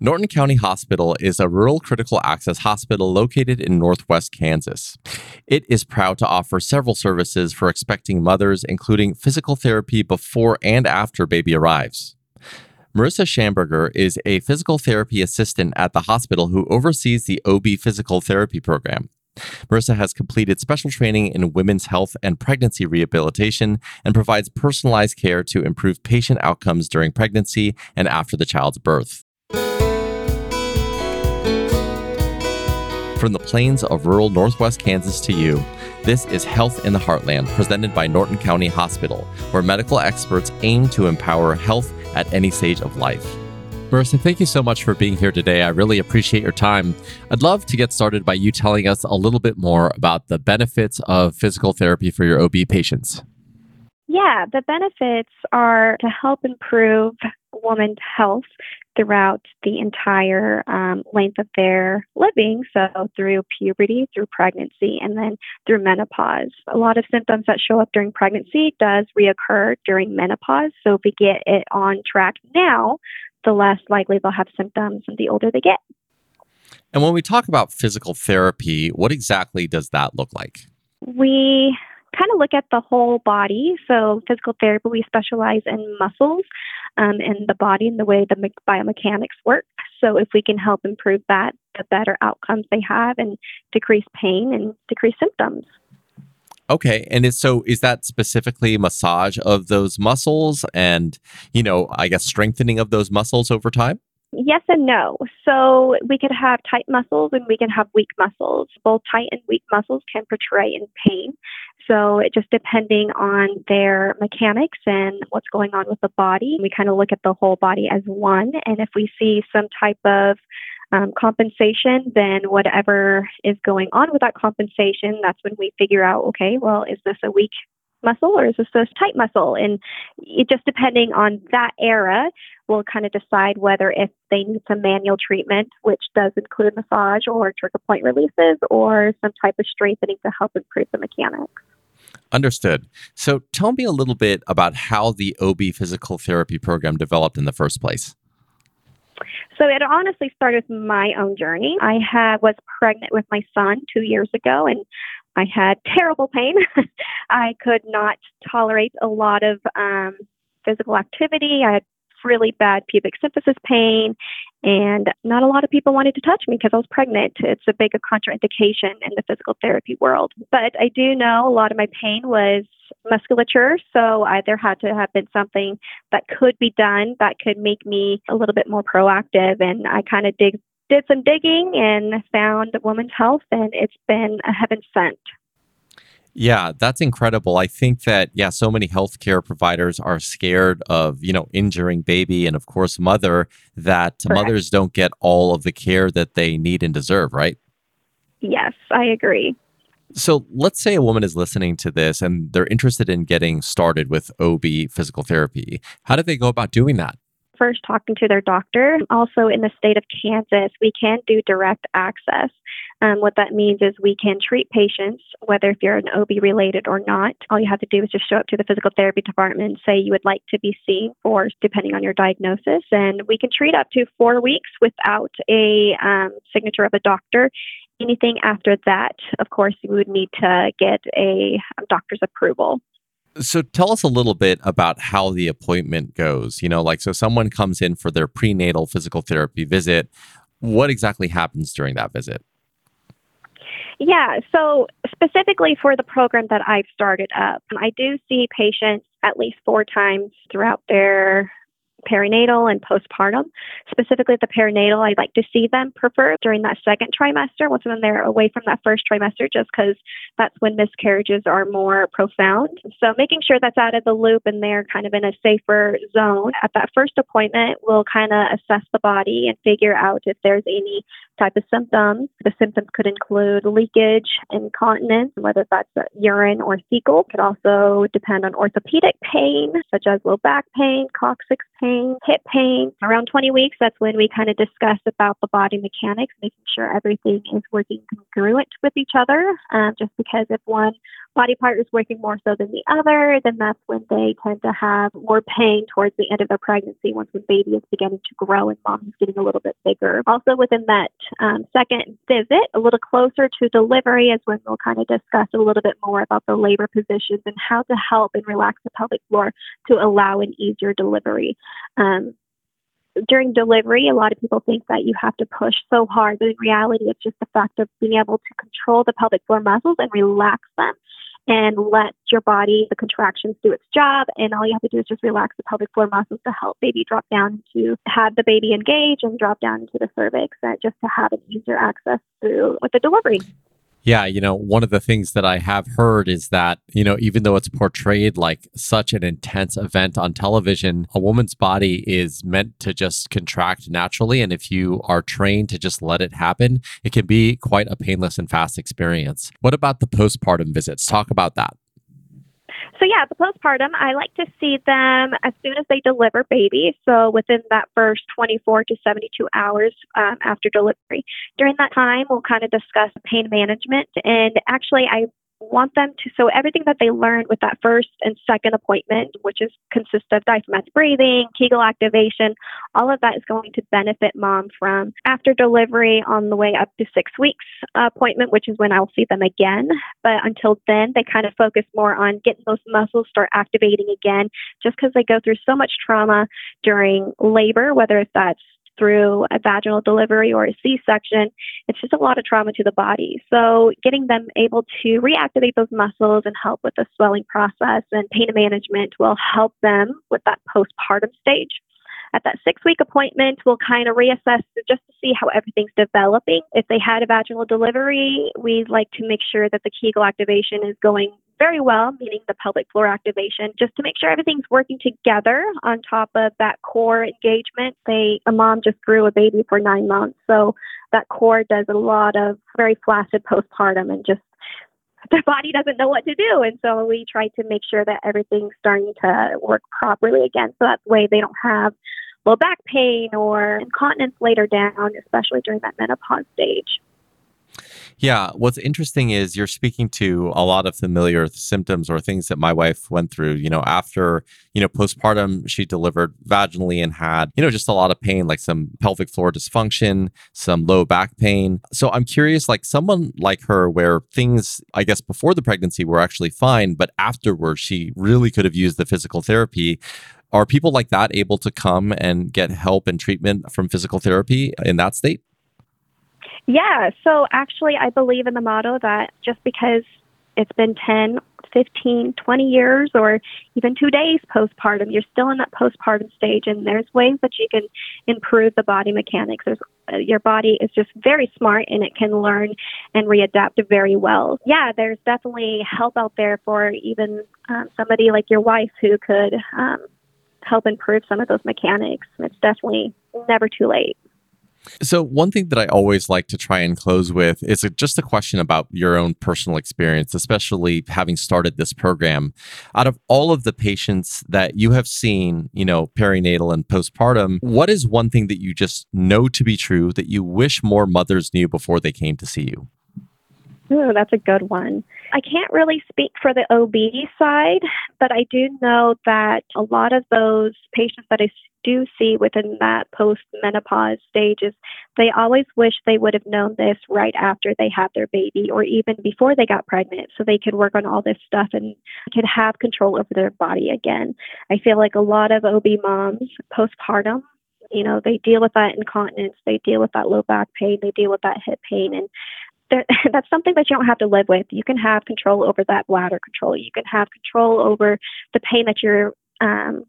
Norton County Hospital is a rural critical access hospital located in northwest Kansas. It is proud to offer several services for expecting mothers, including physical therapy before and after baby arrives. Marissa Schamberger is a physical therapy assistant at the hospital who oversees the OB physical therapy program. Marissa has completed special training in women's health and pregnancy rehabilitation and provides personalized care to improve patient outcomes during pregnancy and after the child's birth. From the plains of rural northwest Kansas to you, this is Health in the Heartland, presented by Norton County Hospital, where medical experts aim to empower health at any stage of life. Marissa, thank you so much for being here today. I really appreciate your time. I'd love to get started by you telling us a little bit more about the benefits of physical therapy for your OB patients. Yeah, the benefits are to help improve woman's health throughout the entire um, length of their living. So, through puberty, through pregnancy, and then through menopause. A lot of symptoms that show up during pregnancy does reoccur during menopause. So, if we get it on track now, the less likely they'll have symptoms the older they get. And when we talk about physical therapy, what exactly does that look like? We kind of look at the whole body. So, physical therapy, we specialize in muscles um, in the body and the way the biomechanics work. So, if we can help improve that, the better outcomes they have and decrease pain and decrease symptoms. Okay. And so is that specifically massage of those muscles and, you know, I guess strengthening of those muscles over time? Yes and no. So we could have tight muscles and we can have weak muscles. Both tight and weak muscles can portray in pain. So it just depending on their mechanics and what's going on with the body, we kind of look at the whole body as one. And if we see some type of um, compensation, then whatever is going on with that compensation, that's when we figure out, okay, well, is this a weak muscle or is this a tight muscle? And it just depending on that era, we'll kind of decide whether if they need some manual treatment, which does include massage or trigger point releases, or some type of strengthening to help improve the mechanics. Understood. So tell me a little bit about how the OB physical therapy program developed in the first place. So it honestly started with my own journey. I had was pregnant with my son two years ago, and I had terrible pain. I could not tolerate a lot of um, physical activity. I had really bad pubic symphysis pain, and not a lot of people wanted to touch me because I was pregnant. It's a big contraindication in the physical therapy world. But I do know a lot of my pain was musculature, so I, there had to have been something that could be done that could make me a little bit more proactive. And I kind of dig, did some digging and found Women's Health, and it's been a heaven sent. Yeah, that's incredible. I think that yeah, so many healthcare providers are scared of, you know, injuring baby and of course mother that Correct. mothers don't get all of the care that they need and deserve, right? Yes, I agree. So, let's say a woman is listening to this and they're interested in getting started with OB physical therapy. How do they go about doing that? First talking to their doctor. Also, in the state of Kansas, we can do direct access. Um, what that means is we can treat patients, whether if you're an OB related or not. All you have to do is just show up to the physical therapy department say you would like to be seen for, depending on your diagnosis. And we can treat up to four weeks without a um, signature of a doctor. Anything after that, of course, you would need to get a doctor's approval. So tell us a little bit about how the appointment goes. You know, like so someone comes in for their prenatal physical therapy visit. What exactly happens during that visit? Yeah, so specifically for the program that I've started up, I do see patients at least four times throughout their perinatal and postpartum. Specifically, the perinatal, I'd like to see them prefer during that second trimester, once when they're away from that first trimester, just because that's when miscarriages are more profound. So, making sure that's out of the loop and they're kind of in a safer zone. At that first appointment, we'll kind of assess the body and figure out if there's any type of symptoms. The symptoms could include leakage, incontinence, whether that's urine or fecal. It could also depend on orthopedic pain, such as low back pain, coccyx pain, hip pain. Around 20 weeks, that's when we kind of discuss about the body mechanics, making sure everything is working congruent with each other. Um, just because if one body part is working more so than the other, then that's when they tend to have more pain towards the end of their pregnancy once the baby is beginning to grow and mom is getting a little bit bigger. Also, within that um, second visit, a little closer to delivery is when we'll kind of discuss a little bit more about the labor positions and how to help and relax the pelvic floor to allow an easier delivery. Um, during delivery, a lot of people think that you have to push so hard, but in reality, it's just the fact of being able to control the pelvic floor muscles and relax them and let your body, the contractions, do its job. And all you have to do is just relax the pelvic floor muscles to help baby drop down to have the baby engage and drop down into the cervix, uh, just to have an easier access through with the delivery. Yeah, you know, one of the things that I have heard is that, you know, even though it's portrayed like such an intense event on television, a woman's body is meant to just contract naturally. And if you are trained to just let it happen, it can be quite a painless and fast experience. What about the postpartum visits? Talk about that. So yeah, the postpartum, I like to see them as soon as they deliver baby. So within that first 24 to 72 hours um, after delivery. During that time, we'll kind of discuss pain management. And actually, I want them to so everything that they learned with that first and second appointment which is consists of diaphragmatic breathing kegel activation all of that is going to benefit mom from after delivery on the way up to six weeks uh, appointment which is when i'll see them again. But until then they kind of focus more on getting those muscles start activating again just because they go through so much trauma during labor whether it's that's through a vaginal delivery or a C section, it's just a lot of trauma to the body. So, getting them able to reactivate those muscles and help with the swelling process and pain management will help them with that postpartum stage. At that six week appointment, we'll kind of reassess just to see how everything's developing. If they had a vaginal delivery, we'd like to make sure that the Kegel activation is going very well, meaning the pelvic floor activation, just to make sure everything's working together on top of that core engagement. They, a mom just grew a baby for nine months. So that core does a lot of very flaccid postpartum and just the body doesn't know what to do. And so we try to make sure that everything's starting to work properly again. So that way they don't have low back pain or incontinence later down, especially during that menopause stage. Yeah. What's interesting is you're speaking to a lot of familiar symptoms or things that my wife went through. You know, after, you know, postpartum, she delivered vaginally and had, you know, just a lot of pain, like some pelvic floor dysfunction, some low back pain. So I'm curious, like someone like her, where things, I guess, before the pregnancy were actually fine, but afterwards, she really could have used the physical therapy. Are people like that able to come and get help and treatment from physical therapy in that state? Yeah, so actually, I believe in the motto that just because it's been 10, 15, 20 years, or even two days postpartum, you're still in that postpartum stage, and there's ways that you can improve the body mechanics. There's, uh, your body is just very smart and it can learn and readapt very well. Yeah, there's definitely help out there for even um, somebody like your wife who could um, help improve some of those mechanics. It's definitely never too late. So, one thing that I always like to try and close with is just a question about your own personal experience, especially having started this program. Out of all of the patients that you have seen, you know, perinatal and postpartum, what is one thing that you just know to be true that you wish more mothers knew before they came to see you? Oh, that's a good one. I can't really speak for the OB side, but I do know that a lot of those patients that I do see within that post menopause stages, they always wish they would have known this right after they had their baby or even before they got pregnant so they could work on all this stuff and could have control over their body again. I feel like a lot of OB moms postpartum you know they deal with that incontinence they deal with that low back pain they deal with that hip pain and that's something that you don't have to live with. You can have control over that bladder control. You can have control over the pain that you're um,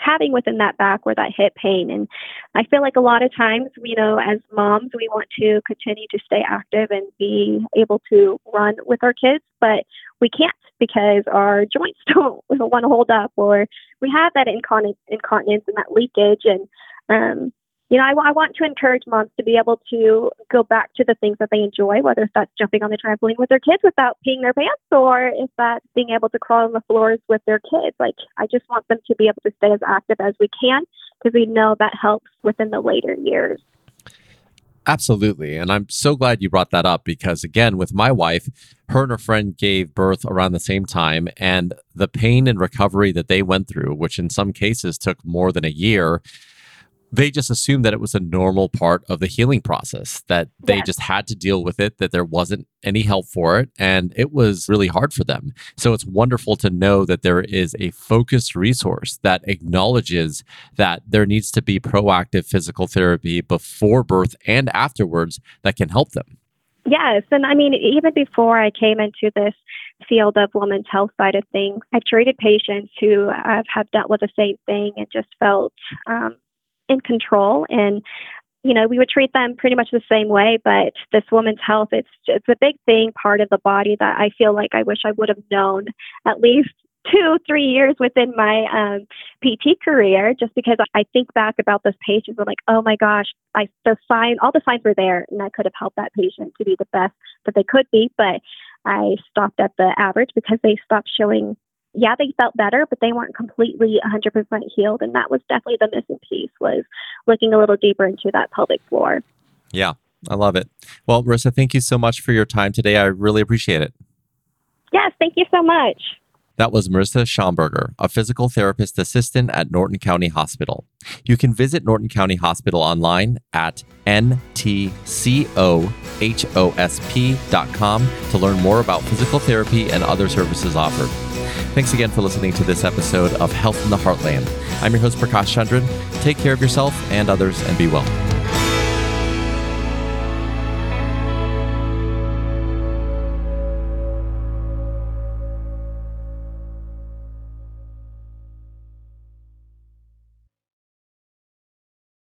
having within that back or that hip pain. And I feel like a lot of times, you know, as moms, we want to continue to stay active and be able to run with our kids, but we can't because our joints don't want to hold up or we have that incontinence, incontinence and that leakage. And um, you know, I, I want to encourage moms to be able to go back to the things that they enjoy, whether that's jumping on the trampoline with their kids without peeing their pants or if that's being able to crawl on the floors with their kids. Like, I just want them to be able to stay as active as we can because we know that helps within the later years. Absolutely. And I'm so glad you brought that up because, again, with my wife, her and her friend gave birth around the same time. And the pain and recovery that they went through, which in some cases took more than a year, they just assumed that it was a normal part of the healing process, that they Yes. just had to deal with it, that there wasn't any help for it. And it was really hard for them. So it's wonderful to know that there is a focused resource that acknowledges that there needs to be proactive physical therapy before birth and afterwards that can help them. Yes, and I mean, even before I came into this field of women's health side of things, I've treated patients who have, have dealt with the same thing and just felt um, in control. And you know, we would treat them pretty much the same way, but this woman's health, it's it's a big thing, part of the body that I feel like I wish I would have known at least two, three years within my um, PT career, just because I think back about those patients, I'm like, oh my gosh, I the sign, all the signs were there, and I could have helped that patient to be the best that they could be, but I stopped at the average because they stopped showing. Yeah, they felt better, but they weren't completely 100% healed, and that was definitely the missing piece. Was looking a little deeper into that pelvic floor. Yeah, I love it. Well, Marissa, thank you so much for your time today. I really appreciate it. Yes, thank you so much. That was Marissa Schomburger, a physical therapist assistant at Norton County Hospital. You can visit Norton County Hospital online at ntcohosp.com to learn more about physical therapy and other services offered. Thanks again for listening to this episode of Health in the Heartland. I'm your host, Prakash Chandran. Take care of yourself and others and be well.